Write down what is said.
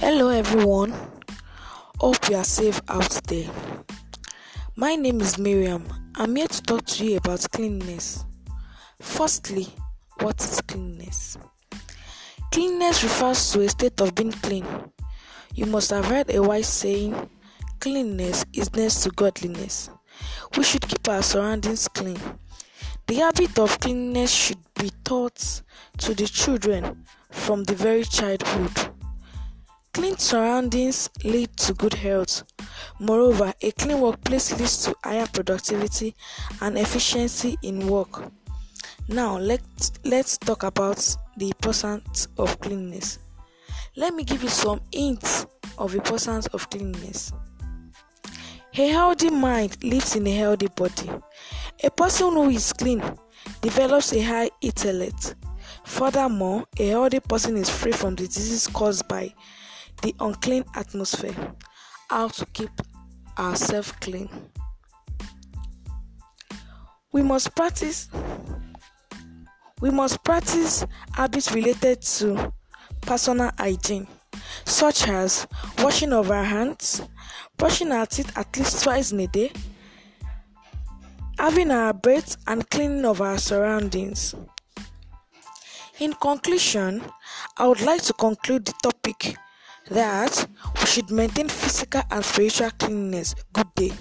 Hello, everyone. Hope you are safe out there. My name is Miriam. I'm here to talk to you about cleanliness. Firstly, what is cleanliness? Cleanliness refers to a state of being clean. You must have heard a wise saying, cleanliness is next to godliness. We should keep our surroundings clean. The habit of cleanliness should be taught to the children from the very childhood. Clean surroundings lead to good health. Moreover, a clean workplace leads to higher productivity and efficiency in work. Now, let's, let's talk about the importance of cleanliness. Let me give you some hints of the importance of cleanliness. A healthy mind lives in a healthy body. A person who is clean develops a high intellect. Furthermore, a healthy person is free from the diseases caused by the unclean atmosphere. How to keep ourselves clean. We must practice we must practice habits related to personal hygiene, such as washing of our hands, brushing our teeth at least twice in a day, having our breath, and cleaning of our surroundings. In conclusion, I would like to conclude the topic that we should maintain physical and spiritual cleanliness. Good day.